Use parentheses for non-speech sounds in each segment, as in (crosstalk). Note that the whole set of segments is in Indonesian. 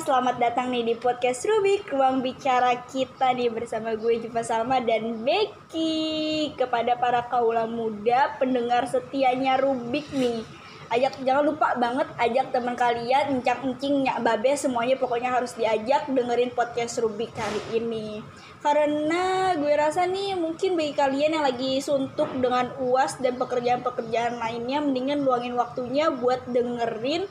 selamat datang nih di podcast Rubik Ruang bicara kita nih bersama gue Jufa Salma dan Becky Kepada para kaula muda pendengar setianya Rubik nih. Ajak jangan lupa banget ajak teman kalian encang encing nyak babe semuanya pokoknya harus diajak dengerin podcast Rubik hari ini. Karena gue rasa nih mungkin bagi kalian yang lagi suntuk dengan uas dan pekerjaan-pekerjaan lainnya mendingan luangin waktunya buat dengerin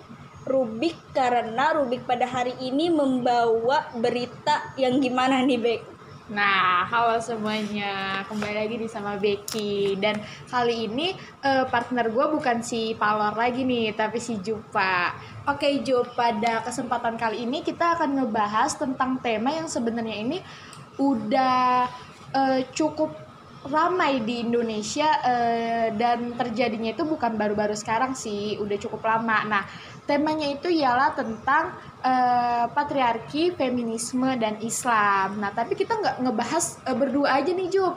Rubik karena Rubik pada hari ini membawa berita yang gimana nih Bek? Nah, halo semuanya, kembali lagi di sama Becky dan kali ini eh, partner gue bukan si Palor lagi nih, tapi si Jupa. Oke Jup, pada kesempatan kali ini kita akan ngebahas tentang tema yang sebenarnya ini udah eh, cukup ramai di Indonesia eh, dan terjadinya itu bukan baru-baru sekarang sih, udah cukup lama. Nah, temanya itu ialah tentang eh, patriarki, feminisme dan Islam. Nah, tapi kita nggak ngebahas eh, berdua aja nih, Jup.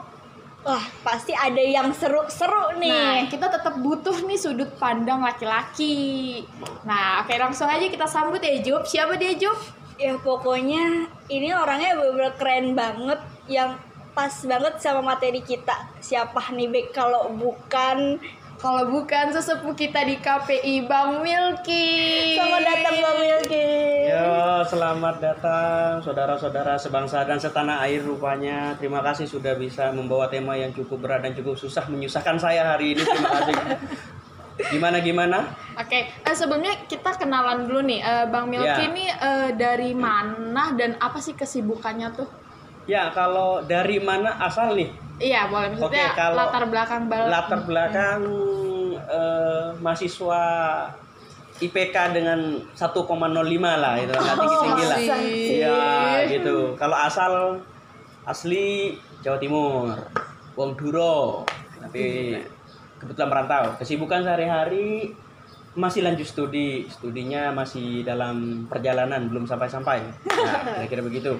Wah pasti ada yang seru-seru Nah, nih. kita tetap butuh nih sudut pandang laki-laki. Nah, oke langsung aja kita sambut ya, Jup. Siapa dia, Jup? Ya pokoknya ini orangnya bener-bener keren banget yang pas banget sama materi kita. Siapa nih Bek kalau bukan Kalau bukan sesepuh kita di KPI Bang Milky. Selamat datang Bang Milky. Yo, selamat datang saudara-saudara sebangsa dan setanah air rupanya. Terima kasih sudah bisa membawa tema yang cukup berat dan cukup susah menyusahkan saya hari ini. Terima kasih. Gimana gimana? Oke, eh, sebelumnya kita kenalan dulu nih, Eh, Bang Milky Ya. ini eh, dari mana dan apa sih kesibukannya tuh? Ya, kalau dari mana asal nih? Iya, boleh maksudnya Oke, kalau latar belakang bal- Latar belakang eh, mahasiswa IPK dengan 1,05 lah itu nggak tinggi-tinggi lah. Asik. Iya, gitu. Kalau asal asli Jawa Timur, Wong Duro. Tapi kebetulan merantau. Kesibukan sehari-hari masih lanjut studi. Studinya masih dalam perjalanan, belum sampai-sampai. Nah, kira-kira begitu.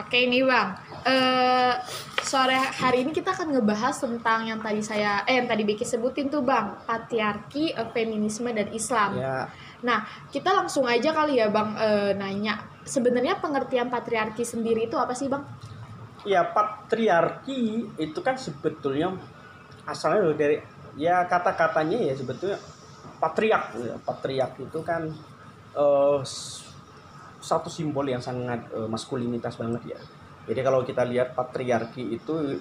Oke nih bang, eh sore hari ini kita akan ngebahas tentang yang tadi saya, eh yang tadi Becky sebutin tuh bang, patriarki, eh, feminisme dan Islam. Ya, Nah kita langsung aja kali ya bang eh, nanya, sebenarnya pengertian patriarki sendiri itu apa sih bang? ya patriarki itu kan sebetulnya asalnya loh dari ya kata-katanya ya sebetulnya patriark. Patriark itu kan eh, s- satu simbol yang sangat eh, maskulinitas banget ya jadi kalau kita lihat patriarki itu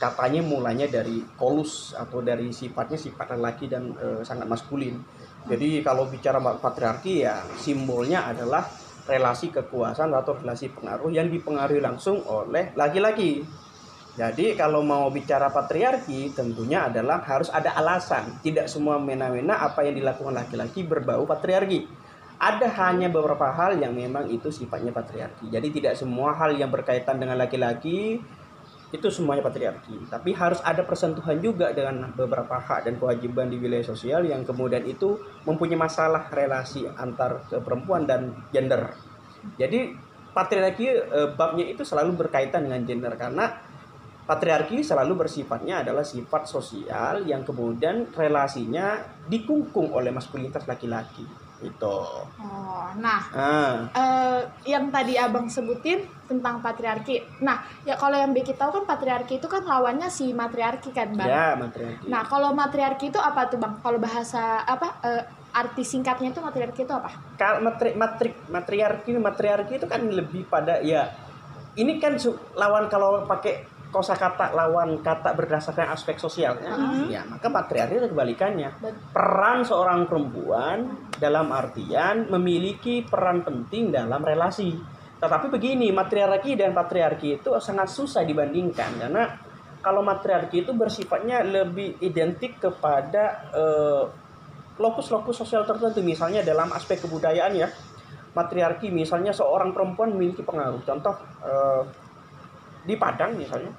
katanya mulanya dari kolus atau dari sifatnya sifat lelaki dan eh, sangat maskulin jadi kalau bicara patriarki ya simbolnya adalah relasi kekuasaan atau relasi pengaruh yang dipengaruhi langsung oleh laki-laki. Jadi kalau mau bicara patriarki tentunya adalah harus ada alasan. Tidak semua mena-mena apa yang dilakukan laki-laki berbau patriarki. Ada hanya beberapa hal yang memang itu sifatnya patriarki. Jadi tidak semua hal yang berkaitan dengan laki-laki itu semuanya patriarki. Tapi harus ada persentuhan juga dengan beberapa hak dan kewajiban di wilayah sosial yang kemudian itu mempunyai masalah relasi antar perempuan dan gender. Jadi patriarki eh, babnya itu selalu berkaitan dengan gender karena patriarki selalu bersifatnya adalah sifat sosial yang kemudian relasinya dikungkung oleh maskulinitas laki-laki. Itu. Oh, nah Ah, eh, yang tadi abang sebutin tentang patriarki. Nah ya kalau yang Becky tahu kan patriarki itu kan lawannya si matriarki kan bang. ya matriarki. Nah, kalau matriarki itu apa tuh, Bang? Kalau bahasa apa eh, arti singkatnya itu matriarki itu apa? Kalau matri, matrik matriarki matriarki itu kan lebih pada ya ini kan lawan kalau pakai kosakata lawan kata berdasarkan aspek sosialnya ya maka patriarki itu kebalikannya. Peran seorang perempuan dalam artian memiliki peran penting dalam relasi. Tetapi begini matriarki dan patriarki itu sangat susah dibandingkan karena kalau matriarki itu bersifatnya lebih identik kepada eh, lokus-lokus sosial tertentu. Misalnya dalam aspek kebudayaan ya. Matriarki misalnya seorang perempuan memiliki pengaruh. Contoh eh, di Padang misalnya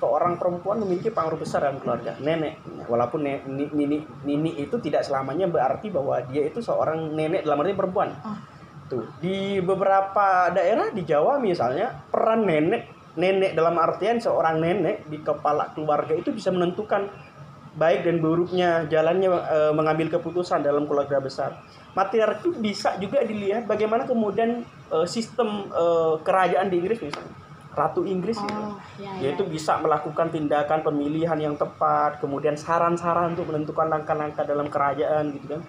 seorang perempuan memiliki pengaruh besar dalam keluarga nenek walaupun ne- ni- nini nini itu tidak selamanya berarti bahwa dia itu seorang nenek dalam arti perempuan Ah. tuh di beberapa daerah di Jawa misalnya peran nenek nenek dalam artian seorang nenek di kepala keluarga itu bisa menentukan baik dan buruknya jalannya eh, mengambil keputusan dalam keluarga besar. Matriarki bisa juga dilihat bagaimana kemudian eh, sistem eh, kerajaan di Inggris misalnya. Ratu Inggris. Oh, ya, ya, yaitu ya. bisa melakukan tindakan pemilihan yang tepat, kemudian saran-saran untuk menentukan langkah-langkah dalam kerajaan gitu kan.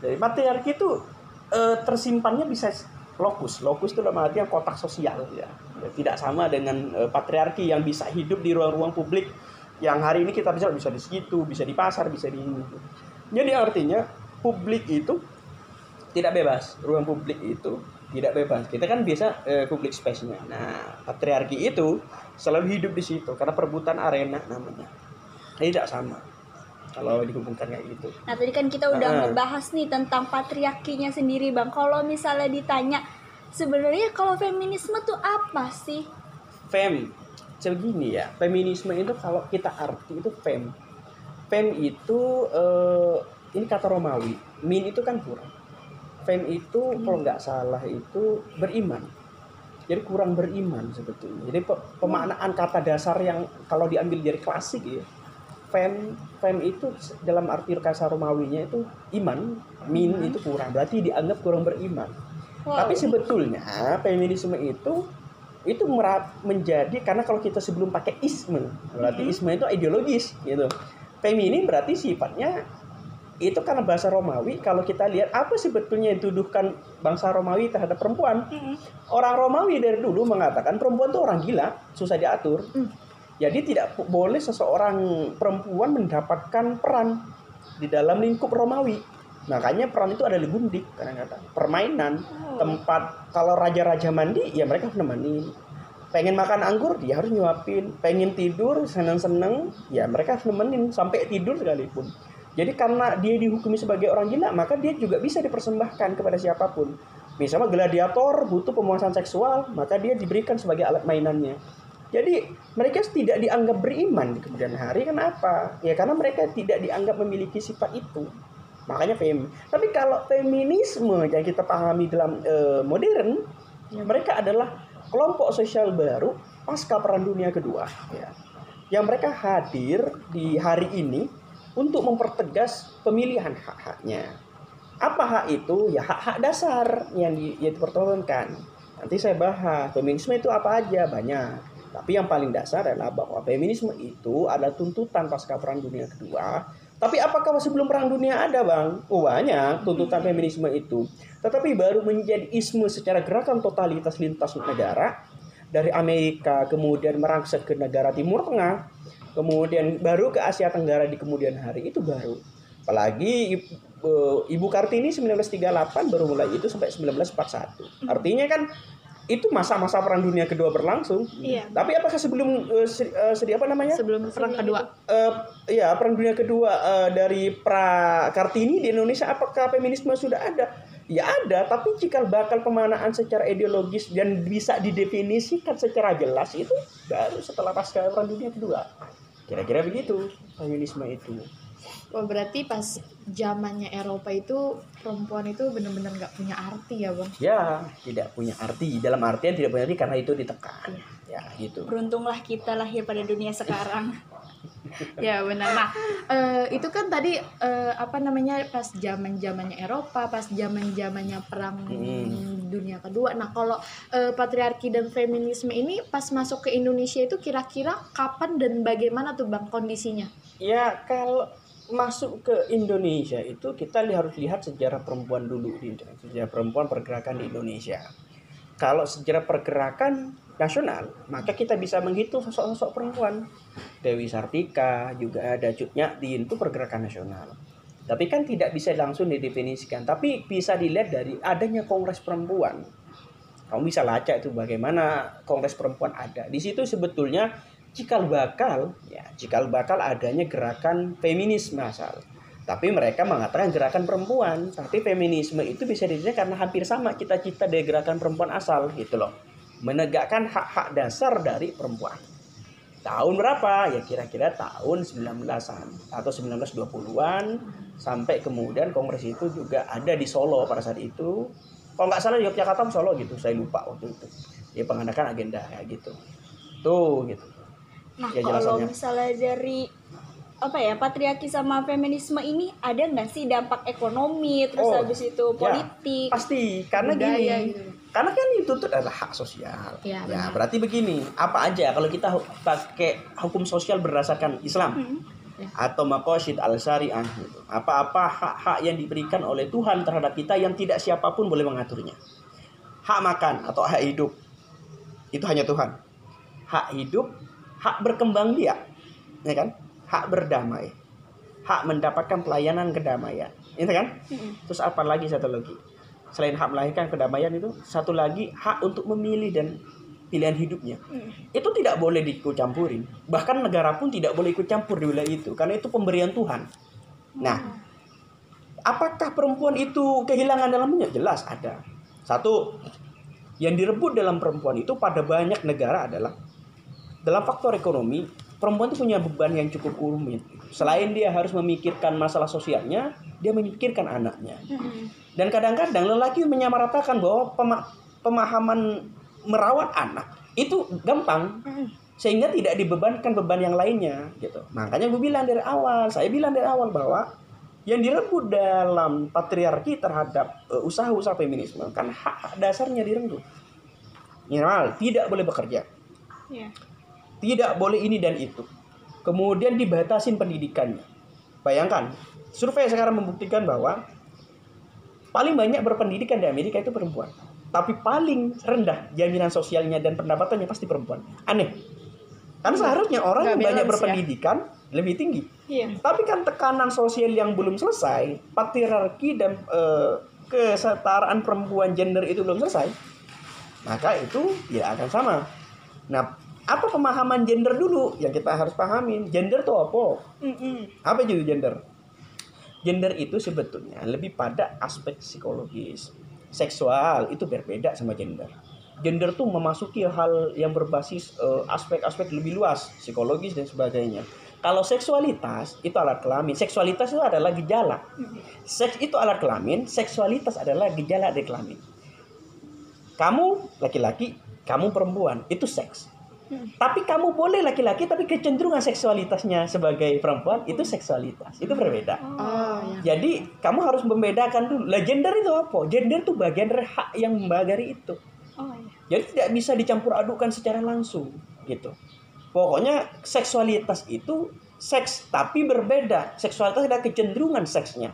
Jadi matriarki itu eh, tersimpannya bisa lokus. Lokus itu dalam artian kotak sosial ya. Ya, Tidak sama dengan eh, patriarki yang bisa hidup di ruang-ruang publik yang hari ini kita bisa bisa di situ, bisa di pasar, bisa di ini. Jadi artinya publik itu tidak bebas. Ruang publik itu tidak bebas. Kita kan biasa eh, public space-nya. Nah, patriarki itu selalu hidup di situ karena perebutan arena namanya. Tidak sama. Kalau dihubungkan kayak gitu. Nah tadi kan kita udah Ah. ngebahas nih tentang patriarkinya sendiri bang. Kalau misalnya ditanya sebenarnya kalau feminisme tuh apa sih? Fem. Segini ya, feminisme itu kalau kita arti itu fem. Fem itu eh, ini kata Romawi. Min itu kan kurang. Fem itu kalau nggak salah itu beriman. Jadi kurang beriman sebetulnya. Jadi pe- pemaknaan kata dasar yang kalau diambil dari klasik ya. Fem, fem itu dalam arti kata Romawinya itu iman, min itu kurang. Berarti dianggap kurang beriman. Wow. Tapi sebetulnya feminisme itu itu menjadi karena kalau kita sebelum pakai isme, berarti Mhm. isme itu ideologis gitu. Feminin berarti sifatnya itu karena bahasa Romawi kalau kita lihat apa sebetulnya yang dituduhkan bangsa Romawi terhadap perempuan. Mm-mm. Orang Romawi dari dulu mengatakan perempuan itu orang gila, susah diatur. Mm. Jadi tidak boleh seseorang perempuan mendapatkan peran di dalam lingkup Romawi. Makanya peran itu ada gundik kadang-kadang. Permainan, Oh. tempat kalau raja-raja mandi ya mereka harus. Pengen makan anggur dia harus nyuapin. Pengen tidur seneng-seneng ya mereka harus nemenin sampai tidur sekalipun. Jadi karena dia dihukumi sebagai orang gila maka dia juga bisa dipersembahkan kepada siapa pun. Misalnya gladiator butuh pemuasan seksual maka dia diberikan sebagai alat mainannya. Jadi mereka tidak dianggap beriman di kemudian hari kenapa? Ya karena mereka tidak dianggap memiliki sifat itu. Makanya fem. Tapi kalau feminisme yang kita pahami dalam eh, modern, ya mereka adalah kelompok sosial baru pasca Perang Dunia Kedua. Ya. Yang mereka hadir di hari ini untuk mempertegas pemilihan hak-haknya. Apa hak itu? Ya hak-hak dasar yang, di, yang dipertontonkan. Nanti saya bahas feminisme itu apa aja banyak. Tapi yang paling dasar adalah bahwa feminisme itu adalah tuntutan pasca Perang Dunia Kedua. Tapi apakah sebelum Perang Dunia ada, Bang? Oh, banyak tuntutan feminisme itu. Tetapi baru menjadi isme secara gerakan totalitas lintas negara dari Amerika kemudian merangsek ke negara Timur Tengah, kemudian baru ke Asia Tenggara di kemudian hari itu baru. Apalagi Ibu, Ibu Kartini 1938 baru mulai itu sampai 1941. Artinya kan itu masa-masa Perang Dunia Kedua berlangsung. Iya. Tapi apakah sebelum eh, seri, eh, seri apa namanya? Sebelum perang kedua. Eh, ya Perang Dunia Kedua eh, dari pra Kartini di Indonesia apakah feminisme sudah ada? Ya ada, tapi cikal bakal pemanaan secara ideologis dan bisa didefinisikan secara jelas itu baru setelah pasca Perang Dunia Kedua. Kira-kira begitu feminisme itu. Oh, berarti pas zamannya Eropa itu perempuan itu benar-benar nggak punya arti ya, Bang? Ya, tidak punya arti. Dalam artian tidak punya arti karena itu ditekan. Ya, gitu. Beruntunglah kita lahir pada dunia sekarang. (laughs) (laughs) ya benar. Nah, eh, itu kan tadi eh, apa namanya pas zaman zamannya Eropa, pas zaman zamannya perang Hmm. dunia kedua. Nah, kalau eh, patriarki dan feminisme ini pas masuk ke Indonesia itu kira-kira kapan dan bagaimana tuh bang kondisinya? Ya, kalau masuk ke Indonesia itu kita harus lihat sejarah perempuan dulu di Indonesia. Sejarah perempuan pergerakan di Indonesia. Kalau sejarah pergerakan nasional, maka kita bisa menghitung sosok-sosok perempuan. Dewi Sartika, juga ada Cut Nyatin, itu pergerakan nasional. Tapi kan tidak bisa langsung didefinisikan, tapi bisa dilihat dari adanya Kongres Perempuan. Kamu bisa lacak itu bagaimana Kongres Perempuan ada. Di situ sebetulnya cikal bakal ya cikal bakal adanya gerakan feminisme asal tapi mereka mengatakan gerakan perempuan tapi feminisme itu bisa dilihat karena hampir sama cita-cita dari gerakan perempuan asal gitu loh menegakkan hak-hak dasar dari perempuan. Tahun berapa? Ya kira-kira tahun 19-an atau 1920-an sampai kemudian kongres itu juga ada di Solo pada saat itu. Kalau nggak salah Yogyakarta Solo gitu saya lupa waktu itu. Ya mengadakan agenda ya gitu. Tuh gitu. Nah, Ya, kalau misalnya dari apa ya patriarki sama feminisme ini ada nggak sih dampak ekonomi? Terus Oh, habis itu ya. politik Pasti. Karena Budaya gini. gitu. Karena kan itu tuh adalah hak sosial. Ya, ya, benar. berarti begini, apa aja kalau kita pakai hukum sosial berdasarkan Islam Hmm. Ya. atau makosid al syariah gitu. Apa-apa hak-hak yang diberikan oleh Tuhan terhadap kita yang tidak siapa pun boleh mengaturnya. Hak makan atau hak hidup itu hanya Tuhan. Hak hidup, hak berkembang biak, ya kan? Hak berdamai, hak mendapatkan pelayanan kedamaian, itu kan? Mm-mm. Terus apa lagi satu lagi? Selain hak melahirkan kedamaian itu, satu lagi hak untuk memilih dan pilihan hidupnya. Mm. Itu tidak boleh diikut campurin. Bahkan negara pun tidak boleh ikut campur di wilayah itu karena itu pemberian Tuhan. Nah, apakah perempuan itu kehilangan dalamnya? Jelas ada. Satu, yang direbut dalam perempuan itu pada banyak negara adalah dalam faktor ekonomi, perempuan itu punya beban yang cukup rumit. Selain dia harus memikirkan masalah sosialnya, dia memikirkan anaknya. Mm-mm. Dan kadang-kadang lelaki menyamaratakan bahwa pema- pemahaman merawat anak itu gampang Mm-mm. sehingga tidak dibebankan beban yang lainnya gitu. Makanya gue bilang dari awal, saya bilang dari awal bahwa yang direbut dalam patriarki terhadap eh, usaha-usaha feminisme kan hak dasarnya direnggut. Minimal tidak boleh bekerja, Iya. tidak boleh ini dan itu. Kemudian dibatasin pendidikannya. Bayangkan, survei sekarang membuktikan bahwa paling banyak berpendidikan di Amerika itu perempuan. Tapi paling rendah jaminan sosialnya dan pendapatannya pasti perempuan. Aneh. Kan seharusnya orang Nggak yang banyak ya. berpendidikan lebih tinggi. Iya. Tapi kan tekanan sosial yang belum selesai, patriarki dan eh, kesetaraan perempuan gender itu belum selesai, maka itu ya akan sama. Nah, apa pemahaman gender dulu yang kita harus pahamin? Gender itu apa? Mm-mm. Apa itu gender? Gender itu sebetulnya lebih pada aspek psikologis. Seksual itu berbeda sama gender. Gender tuh memasuki hal yang berbasis eh, aspek-aspek lebih luas, psikologis dan sebagainya. Kalau seksualitas itu alat kelamin, seksualitas itu adalah gejala. Seks itu alat kelamin, seksualitas adalah gejala dari kelamin. Kamu laki-laki, kamu perempuan, itu seks. Hmm. Tapi kamu boleh laki-laki tapi kecenderungan seksualitasnya sebagai perempuan itu seksualitas. Itu berbeda. Oh, ya. Jadi kamu harus membedakan dulu. Lah gender itu apa? Gender itu bagian dari hak yang membagari itu. Oh iya. Jadi tidak bisa dicampur adukan secara langsung gitu. Pokoknya seksualitas itu seks tapi berbeda. Seksualitas ada kecenderungan seksnya.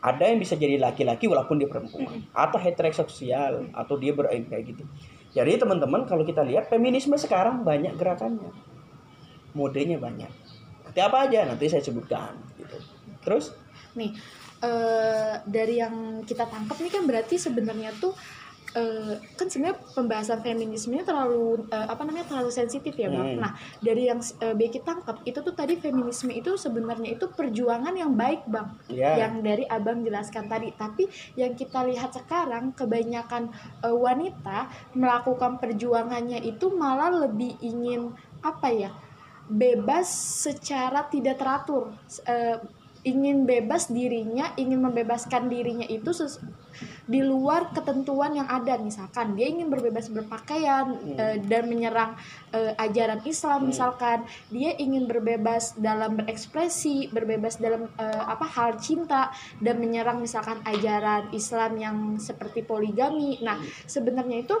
Ada yang bisa jadi laki-laki walaupun dia perempuan atau heteroseksual atau dia ber kayak gitu. Jadi teman-teman kalau kita lihat feminisme sekarang banyak gerakannya. Modenya banyak. Nanti apa aja nanti saya sebutkan gitu. Terus Nih, eh, dari yang kita tangkap nih kan berarti sebenarnya tuh eh, kan sebenarnya pembahasan feminismenya terlalu eh, apa namanya terlalu sensitif ya bang. Hmm. Nah dari yang eh, Becky tangkap itu tuh tadi feminisme itu sebenarnya itu perjuangan yang baik bang. ya yang dari abang jelaskan tadi tapi yang kita lihat sekarang kebanyakan eh, wanita melakukan perjuangannya itu malah lebih ingin apa ya bebas secara tidak teratur Eh, ingin bebas dirinya ingin membebaskan dirinya itu ses- di luar ketentuan yang ada. Misalkan dia ingin berbebas berpakaian eh, dan menyerang eh, ajaran Islam misalkan. Dia ingin berbebas dalam berekspresi berbebas dalam eh, apa hal cinta dan menyerang misalkan ajaran Islam yang seperti poligami. Nah sebenarnya itu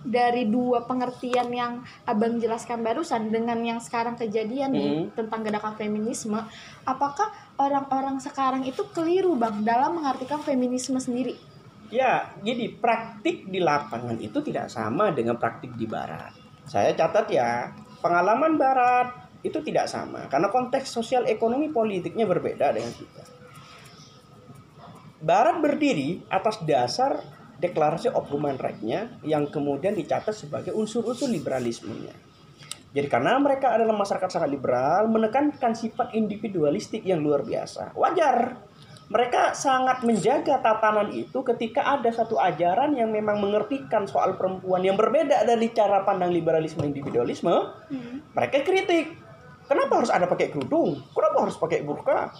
dari dua pengertian yang abang jelaskan barusan dengan yang sekarang kejadian nih Hmm. tentang gerakan feminisme apakah orang-orang sekarang itu keliru bang dalam mengartikan feminisme sendiri Ya, jadi praktik di lapangan itu tidak sama dengan praktik di barat. Saya catat ya, pengalaman barat itu tidak sama karena konteks sosial ekonomi politiknya berbeda dengan kita. Barat berdiri atas dasar deklarasi of human right-nya yang kemudian dicatat sebagai unsur-unsur liberalismenya. Jadi karena mereka adalah masyarakat sangat liberal, menekankan sifat individualistik yang luar biasa. Wajar. Mereka sangat menjaga tatanan itu ketika ada satu ajaran yang memang mengertikan soal perempuan yang berbeda dari cara pandang liberalisme individualisme. Mereka kritik. Kenapa harus ada pakai kerudung? Kenapa harus pakai burka?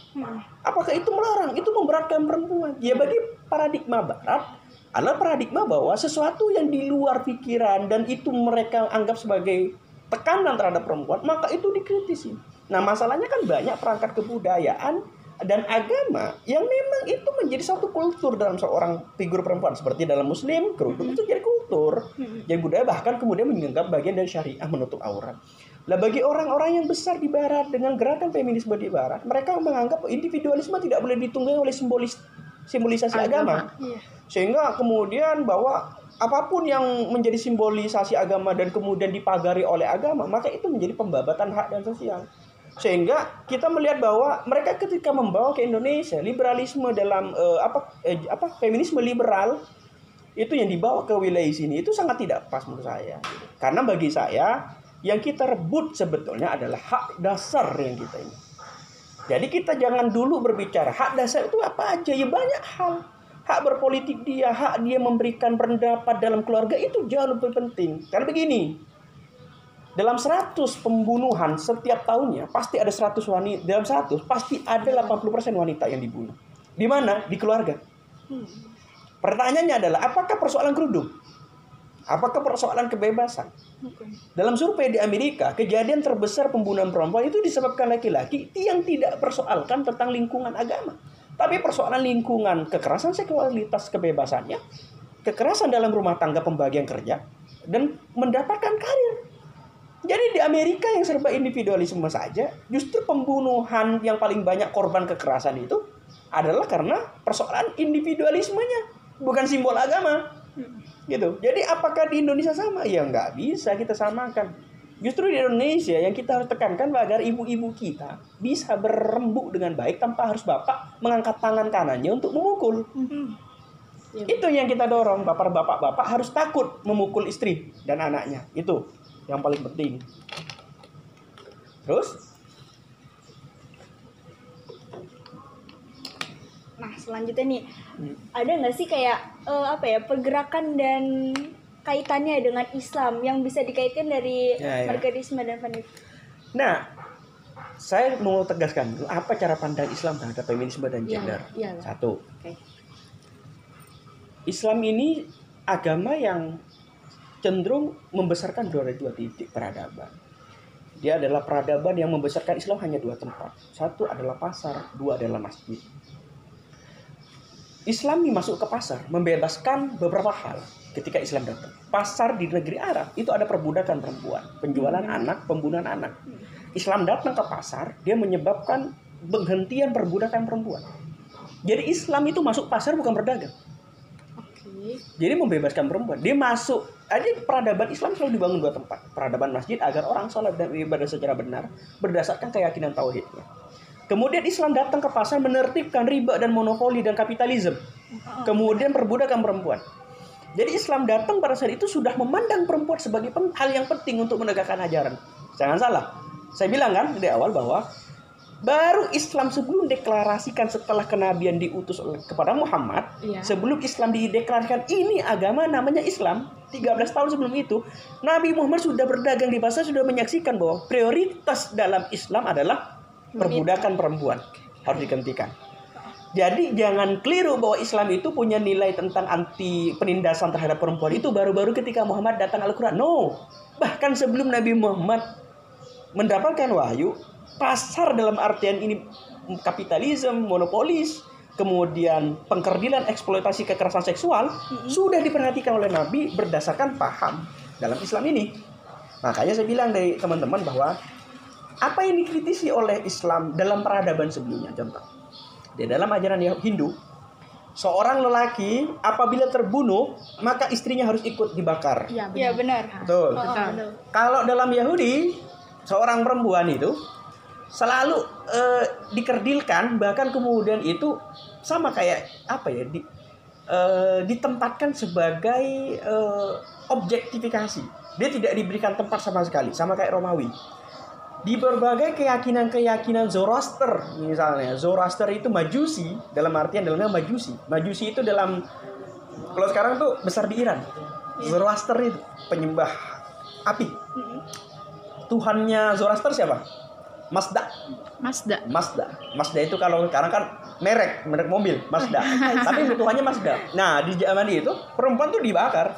Apakah itu melarang? Itu memberatkan perempuan. Ya bagi paradigma barat adalah paradigma bahwa sesuatu yang di luar pikiran dan itu mereka anggap sebagai tekanan terhadap perempuan, maka itu dikritisi. Nah, masalahnya kan banyak perangkat kebudayaan dan agama yang memang itu menjadi satu kultur dalam seorang figur perempuan. Seperti dalam muslim kerudung itu jadi kultur. Jadi budaya bahkan kemudian menganggap bagian dari syariah menutup aurat. Lah bagi orang-orang yang besar di barat dengan gerakan feminisme di barat mereka menganggap individualisme tidak boleh ditunggangi oleh simbolis simbolisasi agama, Iya. sehingga kemudian bahwa apa pun yang menjadi simbolisasi agama dan kemudian dipagari oleh agama maka itu menjadi pembabatan hak dan sosial sehingga kita melihat bahwa mereka ketika membawa ke Indonesia liberalisme dalam eh, apa eh, apa feminisme liberal itu yang dibawa ke wilayah sini itu sangat tidak pas menurut saya. Karena bagi saya yang kita rebut sebetulnya adalah hak dasar yang kita ini. Jadi kita jangan dulu berbicara hak dasar itu apa aja ya banyak hal. Hak berpolitik dia hak dia memberikan pendapat dalam keluarga itu jauh lebih penting. Karena begini dalam 100 pembunuhan setiap tahunnya pasti ada 100 wanita dalam 100 pasti ada 80% wanita yang dibunuh. Di mana? Di keluarga. Pertanyaannya adalah apakah persoalan kerudung? Apakah persoalan kebebasan? Dalam survei di Amerika kejadian terbesar pembunuhan perempuan itu disebabkan laki-laki yang tidak persoalkan tentang lingkungan agama. Tapi persoalan lingkungan kekerasan seksualitas kebebasannya kekerasan dalam rumah tangga pembagian kerja dan mendapatkan karir jadi di Amerika yang serba individualisme saja, justru pembunuhan yang paling banyak korban kekerasan itu adalah karena persoalan individualismenya, bukan simbol agama. Gitu. Jadi apakah di Indonesia sama? Ya nggak bisa kita samakan. Justru di Indonesia yang kita harus tekankan agar ibu-ibu kita bisa berembuk dengan baik tanpa harus bapak mengangkat tangan kanannya untuk memukul. Iya. Itu yang kita dorong. Bapak-bapak-bapak harus takut memukul istri dan anaknya. Itu yang paling penting. Terus? Nah, selanjutnya nih, Hmm. ada nggak sih kayak eh, apa ya pergerakan dan kaitannya dengan Islam yang bisa dikaitkan dari Ya, ya. marxisme dan feminisme? Nah, saya mau tegaskan apa cara pandang Islam terhadap feminisme dan Iya, gender. iya. Satu, Oke. Islam ini agama yang cenderung membesarkan dua dua titik peradaban. Dia adalah peradaban yang membesarkan Islam hanya dua tempat. Satu adalah pasar, dua adalah masjid. Islam masuk ke pasar, membebaskan beberapa hal ketika Islam datang. Pasar di negeri Arab itu ada perbudakan perempuan, penjualan anak, pembunuhan anak. Islam datang ke pasar, dia menyebabkan penghentian perbudakan perempuan. Jadi Islam itu masuk pasar bukan berdagang. Jadi membebaskan perempuan. Dia masuk. Aja peradaban Islam selalu dibangun dua tempat. Peradaban masjid agar orang sholat dan ibadah secara benar berdasarkan keyakinan tauhidnya. Kemudian Islam datang ke pasar menertibkan riba dan monopoli dan kapitalisme. Kemudian perbudakan perempuan. Jadi Islam datang pada saat itu sudah memandang perempuan sebagai hal yang penting untuk menegakkan ajaran. Jangan salah. Saya bilang kan dari awal bahwa baru Islam sebelum deklarasikan setelah kenabian diutus oleh kepada Muhammad, Iya. sebelum Islam dideklarasikan ini agama namanya Islam, 13 tahun sebelum itu, Nabi Muhammad sudah berdagang di pasar sudah menyaksikan bahwa prioritas dalam Islam adalah perbudakan perempuan harus dihentikan. Jadi jangan keliru bahwa Islam itu punya nilai tentang anti penindasan terhadap perempuan itu baru-baru ketika Muhammad datang Al-Quran. No, bahkan sebelum Nabi Muhammad mendapatkan wahyu, pasar dalam artian ini kapitalisme, monopolis, kemudian pengkerdilan eksploitasi kekerasan seksual sudah diperhatikan oleh Nabi berdasarkan paham dalam Islam ini. Makanya saya bilang dari teman-teman bahwa apa yang dikritisi oleh Islam dalam peradaban sebelumnya contoh di dalam ajaran Yahudi Hindu seorang lelaki apabila terbunuh maka istrinya harus ikut dibakar Iya Ya benar. betul Oh, Betul. benar. kalau dalam Yahudi seorang perempuan itu selalu eh, dikerdilkan bahkan kemudian itu sama kayak apa ya di, eh, ditempatkan sebagai eh, objektifikasi. Dia tidak diberikan tempat sama sekali sama kayak Romawi. Di berbagai keyakinan-keyakinan Zoroaster misalnya Zoroaster itu majusi dalam artian dalamnya majusi. Majusi itu dalam kalau sekarang tuh besar di Iran. Zoroaster itu penyembah api. Tuhannya Zoroaster siapa Mazda. Mazda. Mazda. Mazda itu kalau sekarang kan merek merek mobil Mazda. (laughs) Tapi Tuhannya Mazda. Nah di zaman itu perempuan tuh dibakar.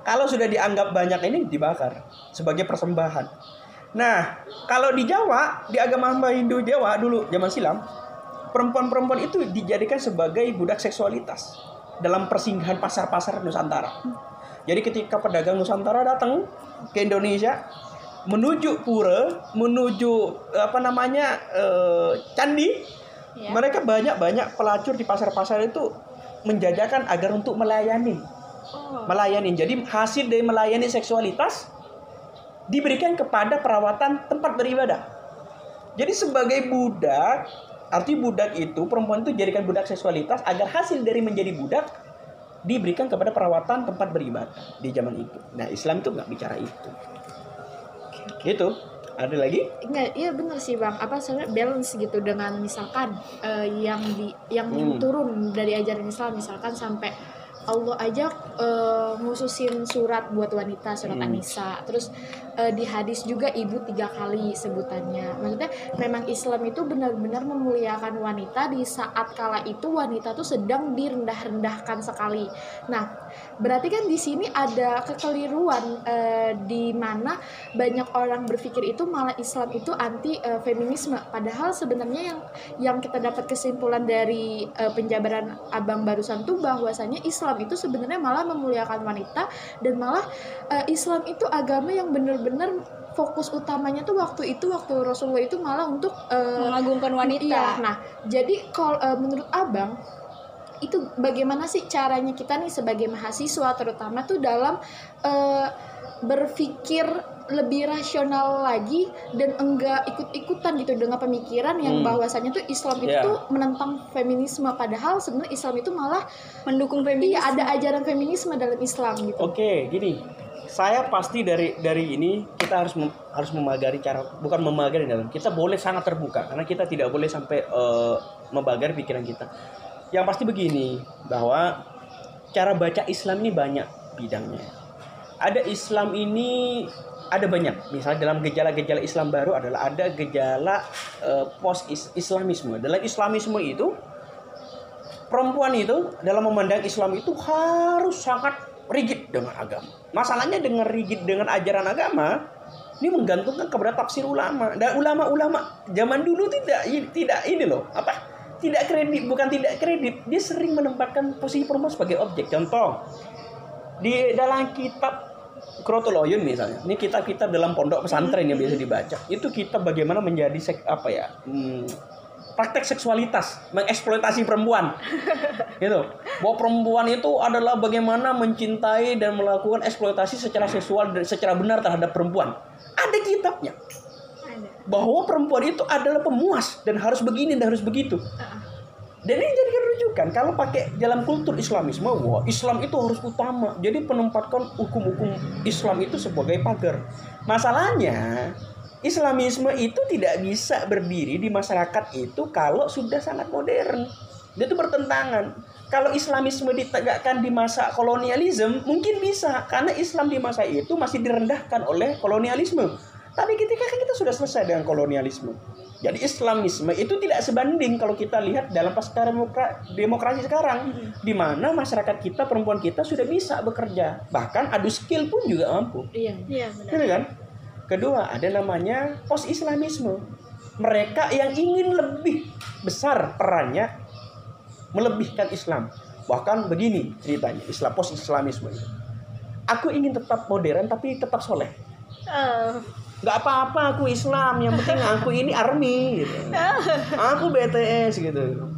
Kalau sudah dianggap banyak ini dibakar sebagai persembahan. Nah, kalau di Jawa, di agama hamba Hindu Jawa dulu zaman silam, perempuan-perempuan itu dijadikan sebagai budak seksualitas dalam persinggahan pasar-pasar Nusantara. Jadi ketika pedagang Nusantara datang ke Indonesia menuju pura, menuju apa namanya eh, candi, Ya. mereka banyak-banyak pelacur di pasar-pasar itu menjajakan agar untuk melayani, Oh. melayani. Jadi hasil dari melayani seksualitas diberikan kepada perawatan tempat beribadah. Jadi sebagai budak, arti budak itu perempuan itu dijadikan budak seksualitas agar hasil dari menjadi budak diberikan kepada perawatan tempat beribadah di zaman itu. Nah Islam itu nggak bicara itu. Itu ada lagi? Enggak, iya bener sih bang. Apa sebenarnya balance gitu dengan misalkan eh, yang di yang Hmm. turun dari ajaran Islam misalkan sampai Allah aja eh, ngususin surat buat wanita surat Hmm. An-Nisa. Terus eh, di hadis juga ibu tiga kali sebutannya. Maksudnya memang Islam itu benar-benar memuliakan wanita di saat kala itu wanita tuh sedang direndah-rendahkan sekali. Nah, berarti kan di sini ada kekeliruan eh, di mana banyak orang berpikir itu malah Islam itu anti eh, feminisme. Padahal sebenarnya yang yang kita dapat kesimpulan dari eh, penjabaran Abang barusan tuh bahwasanya Islam itu sebenarnya malah memuliakan wanita dan malah eh, Islam itu agama yang benar-benar fokus utamanya tuh waktu itu waktu Rasulullah itu malah untuk eh, Mengagungkan wanita. Iya. Nah, jadi kalau eh, menurut Abang itu bagaimana sih caranya kita nih sebagai mahasiswa terutama tuh dalam eh, berpikir lebih rasional lagi dan enggak ikut-ikutan gitu dengan pemikiran yang Hmm. bahwasanya tuh Islam itu Ya. tuh menentang feminisme padahal sebenarnya Islam itu malah Mendukung feminisme. iya ada ajaran feminisme dalam Islam gitu. Oke, gini. Saya pasti dari dari ini kita harus mem- harus memagari cara bukan memagari dalam. Kita boleh sangat terbuka karena kita tidak boleh sampai eh, membagari pikiran kita. Yang pasti begini bahwa cara baca Islam ini banyak bidangnya. Ada Islam ini ada banyak. Misalnya dalam gejala-gejala Islam baru adalah ada gejala post Islamisme. Dalam Islamisme itu perempuan itu dalam memandang Islam itu harus sangat rigid dengan agama. Masalahnya dengan rigid dengan ajaran agama ini menggantungkan kepada tafsir ulama. Dan ulama-ulama zaman dulu tidak tidak ini loh apa? Tidak kredit bukan tidak kredit dia sering menempatkan posisi perempuan sebagai objek. Contoh di dalam kitab Krotoloyun misalnya ini kitab-kitab dalam pondok pesantren yang biasa dibaca. Itu kita bagaimana menjadi sek, apa ya hmm, praktek seksualitas mengeksploitasi perempuan. (laughs) Gitu. Bahwa perempuan itu adalah bagaimana mencintai dan melakukan eksploitasi secara seksual dan secara benar terhadap perempuan. Ada kitabnya. Bahwa perempuan itu adalah pemuas dan harus begini dan harus begitu. Dan ini jadikan rujukan kalau pakai dalam kultur Islamisme wah Islam itu harus utama. Jadi penempatkan hukum-hukum Islam itu sebagai pagar. Masalahnya Islamisme itu tidak bisa berdiri di masyarakat itu kalau sudah sangat modern. Dia itu bertentangan. Kalau Islamisme ditegakkan di masa kolonialisme mungkin bisa. Karena Islam di masa itu masih direndahkan oleh kolonialisme. Tapi ketika kita sudah selesai dengan kolonialisme jadi Islamisme itu tidak sebanding kalau kita lihat dalam pasca demokra- demokrasi sekarang di mana masyarakat kita perempuan kita sudah bisa bekerja. Bahkan adu skill pun juga mampu. Iya. Iya benar. Gitu kan? Kedua, ada namanya post-Islamisme. Mereka yang ingin lebih besar perannya melebihkan Islam. Bahkan begini ceritanya, Islam post-Islamisme itu. Aku ingin tetap modern tapi tetap soleh. Eh, Gak apa-apa aku Islam, yang penting aku ini army gitu. Aku BTS gitu.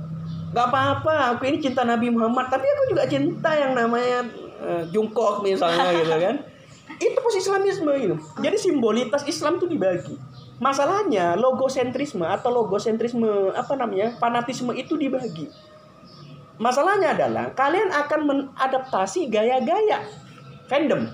Gak apa-apa, aku ini cinta Nabi Muhammad, tapi aku juga cinta yang namanya eh, Jungkook misalnya gitu kan. Itu pos Islamisme itu. Jadi simbolitas Islam itu dibagi. Masalahnya logosentrisme atau logosentrisme apa namanya fanatisme itu dibagi. Masalahnya adalah kalian akan mengadaptasi gaya-gaya fandom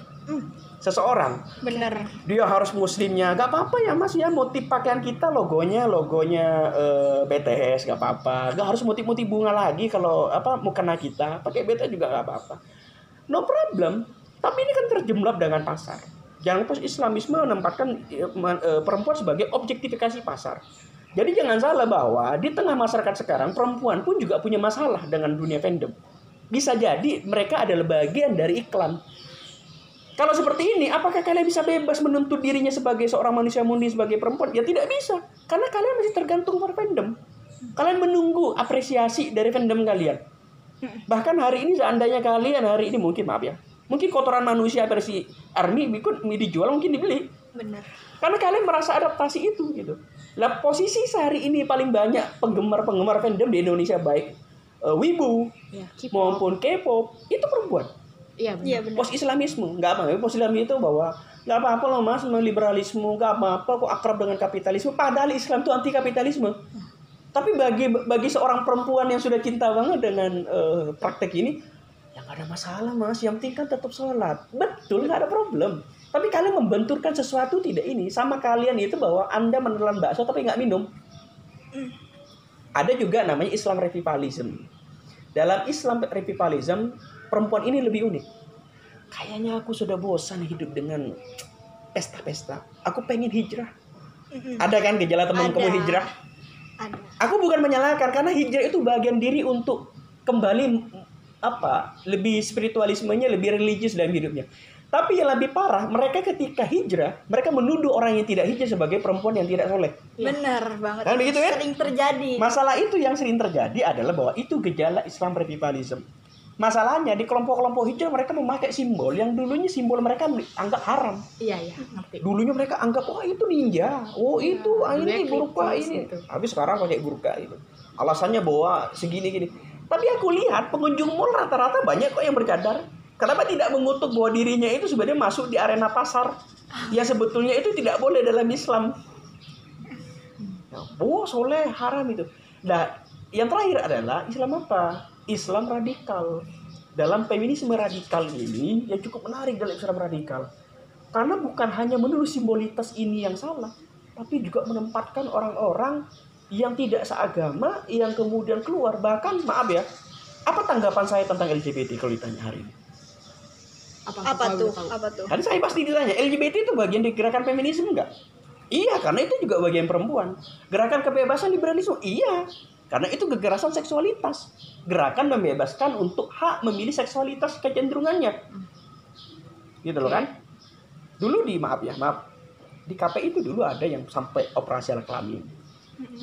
seseorang bener. dia harus muslimnya gak apa-apa ya mas ya motif pakaian kita logonya logonya eh, BTS gak apa-apa gak harus motif-motif bunga lagi kalau apa mukena kita pakai BTS juga gak apa-apa no problem tapi ini kan terjemlap dengan pasar jangan pas Islamisme menempatkan eh, eh, perempuan sebagai objektifikasi pasar jadi jangan salah bahwa di tengah masyarakat sekarang perempuan pun juga punya masalah dengan dunia fandom bisa jadi mereka adalah bagian dari iklan Kalau seperti ini, apakah kalian bisa bebas menuntut dirinya sebagai seorang manusia murni sebagai perempuan? Ya tidak bisa, karena kalian masih tergantung pada fandom. Kalian menunggu apresiasi dari fandom kalian. Bahkan hari ini seandainya kalian hari ini mungkin maaf ya, mungkin kotoran manusia versi Army ikut dijual mungkin dibeli. Bener. Karena kalian merasa adaptasi itu gitu. Lah posisi sehari ini paling banyak penggemar-penggemar fandom di Indonesia baik eh, wibu Ya, K-pop. maupun K-pop itu perempuan. Iya benar. Iya bener. Pos Islamisme nggak apa pos Islam itu bahwa nggak apa-apa loh mas mau liberalisme nggak apa-apa kok akrab dengan kapitalisme padahal Islam itu anti kapitalisme tapi bagi bagi seorang perempuan yang sudah cinta banget dengan eh, praktek ini ya ada masalah mas. Yang penting kan tetap sholat. Betul nggak ada problem. Tapi kalian membenturkan sesuatu tidak ini sama kalian itu bahwa anda menelan bakso tapi nggak minum. Ada juga namanya Islam revivalism. Dalam Islam revivalism perempuan ini lebih unik. Kayaknya aku sudah bosan hidup dengan pesta-pesta. Aku pengen hijrah. Ada kan gejala teman kamu hijrah? Ada. aku bukan menyalahkan karena hijrah itu bagian diri untuk kembali apa lebih spiritualismenya lebih religius dalam hidupnya. Tapi yang lebih parah mereka ketika hijrah mereka menuduh orang yang tidak hijrah sebagai perempuan yang tidak soleh. Bener banget. Kan begitu kan? Sering terjadi. masalah itu yang sering terjadi adalah bahwa itu gejala Islam revivalism masalahnya di kelompok-kelompok hijrah mereka memakai simbol yang dulunya simbol mereka anggap haram. Iya iya ngerti. dulunya mereka anggap oh itu ninja. Oh itu ah, ini burka kritis ini. tapi sekarang pakai burka itu. Alasannya bahwa segini gini tapi aku lihat pengunjung mall rata-rata banyak kok yang bercadar. Kenapa tidak mengutuk bahwa dirinya itu sebenarnya masuk di arena pasar? Yang sebetulnya itu tidak boleh dalam Islam. Ya, oh soleh haram itu. Nah yang terakhir adalah Islam apa? Islam radikal. Dalam feminisme radikal ini yang cukup menarik dalam Islam radikal. Karena bukan hanya menuduh simbolitas ini yang salah, tapi juga menempatkan orang-orang yang tidak seagama yang kemudian keluar. Bahkan maaf ya, apa tanggapan saya tentang LGBT kalau ditanya hari ini? Apa, Apa tuh? Apa tuh? Kan saya pasti ditanya, LGBT itu bagian dari gerakan feminisme enggak? Iya, karena itu juga bagian perempuan. Gerakan kebebasan liberalisme, iya. Karena itu kekerasan seksualitas. Gerakan membebaskan untuk hak memilih seksualitas kecenderungannya. Gitu loh kan? Dulu di maaf ya, maaf. Di KPI itu dulu ada yang sampai operasi ala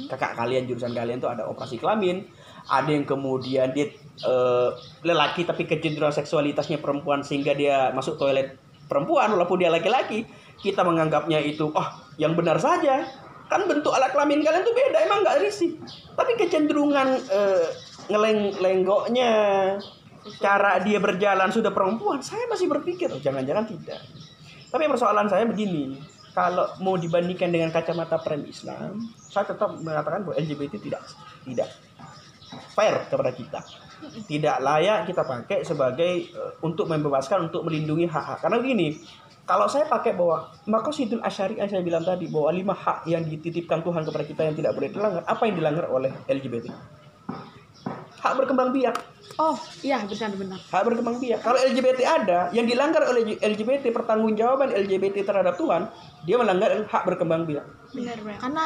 Kakak kalian jurusan kalian tuh ada operasi kelamin, ada yang kemudian dia eh, lelaki tapi kecenderungan seksualitasnya perempuan sehingga dia masuk toilet perempuan walaupun dia laki-laki. Kita menganggapnya itu oh yang benar saja. Kan bentuk alat kelamin kalian tuh beda emang nggak risih. Tapi kecenderungan eh, ngeleng-lenggoknya cara dia berjalan sudah perempuan saya masih berpikir oh, jangan-jangan tidak. Tapi persoalan saya begini kalau mau dibandingkan dengan kacamata prem Islam saya tetap mengatakan bahwa LGBT tidak tidak fair kepada kita. Tidak layak kita pakai sebagai eh, untuk membebaskan untuk melindungi hak-hak. Karena begini kalau saya pakai bahwa maka sidul asyari yang saya bilang tadi bahwa lima hak yang dititipkan Tuhan kepada kita yang tidak boleh dilanggar apa yang dilanggar oleh LGBT hak berkembang biak Oh iya benar-benar. hak berkembang biak kalau LGBT ada yang dilanggar oleh LGBT pertanggungjawaban LGBT terhadap Tuhan dia melanggar hak berkembang biak Bener bener. Karena